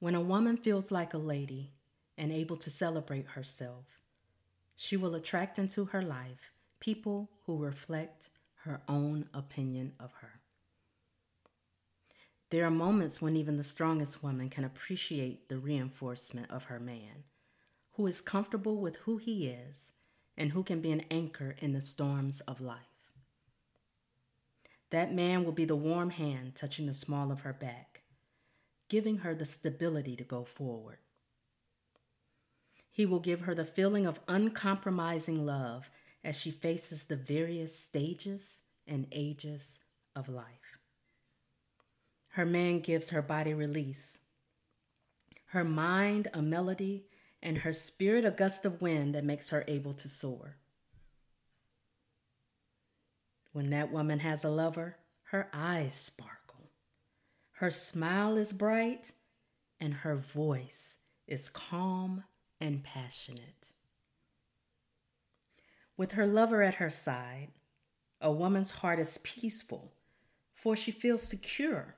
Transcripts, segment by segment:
When a woman feels like a lady and able to celebrate herself, she will attract into her life people who reflect her own opinion of her. There are moments when even the strongest woman can appreciate the reinforcement of her man, who is comfortable with who he is and who can be an anchor in the storms of life. That man will be the warm hand touching the small of her back, giving her the stability to go forward. He will give her the feeling of uncompromising love as she faces the various stages and ages of life. Her man gives her body release, her mind a melody, and her spirit a gust of wind that makes her able to soar. When that woman has a lover, her eyes sparkle, her smile is bright, and her voice is calm and passionate. With her lover at her side, a woman's heart is peaceful, for she feels secure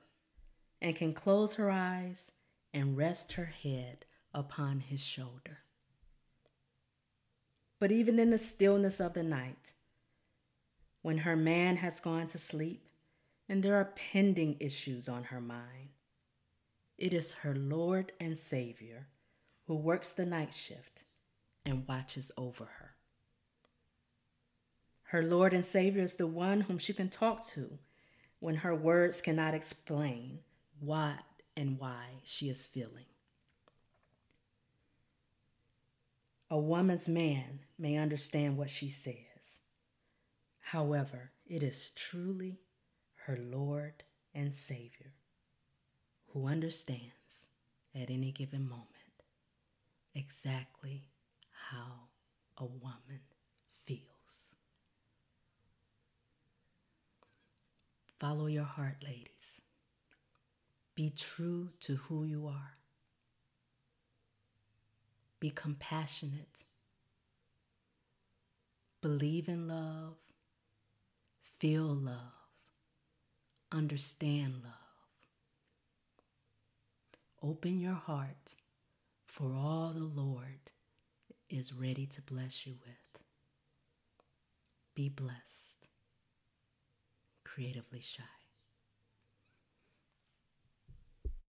and can close her eyes and rest her head upon his shoulder. But even in the stillness of the night, when her man has gone to sleep and there are pending issues on her mind, it is her Lord and Savior who works the night shift and watches over her. Her Lord and Savior is the one whom she can talk to when her words cannot explain what and why she is feeling. A woman's man may understand what she says. However, it is truly her Lord and Savior who understands at any given moment exactly how a woman feels. Follow your heart, ladies. Be true to who you are. Be compassionate. Believe in love. Feel love. Understand love. Open your heart for all the Lord is ready to bless you with. Be blessed. Creatively shy.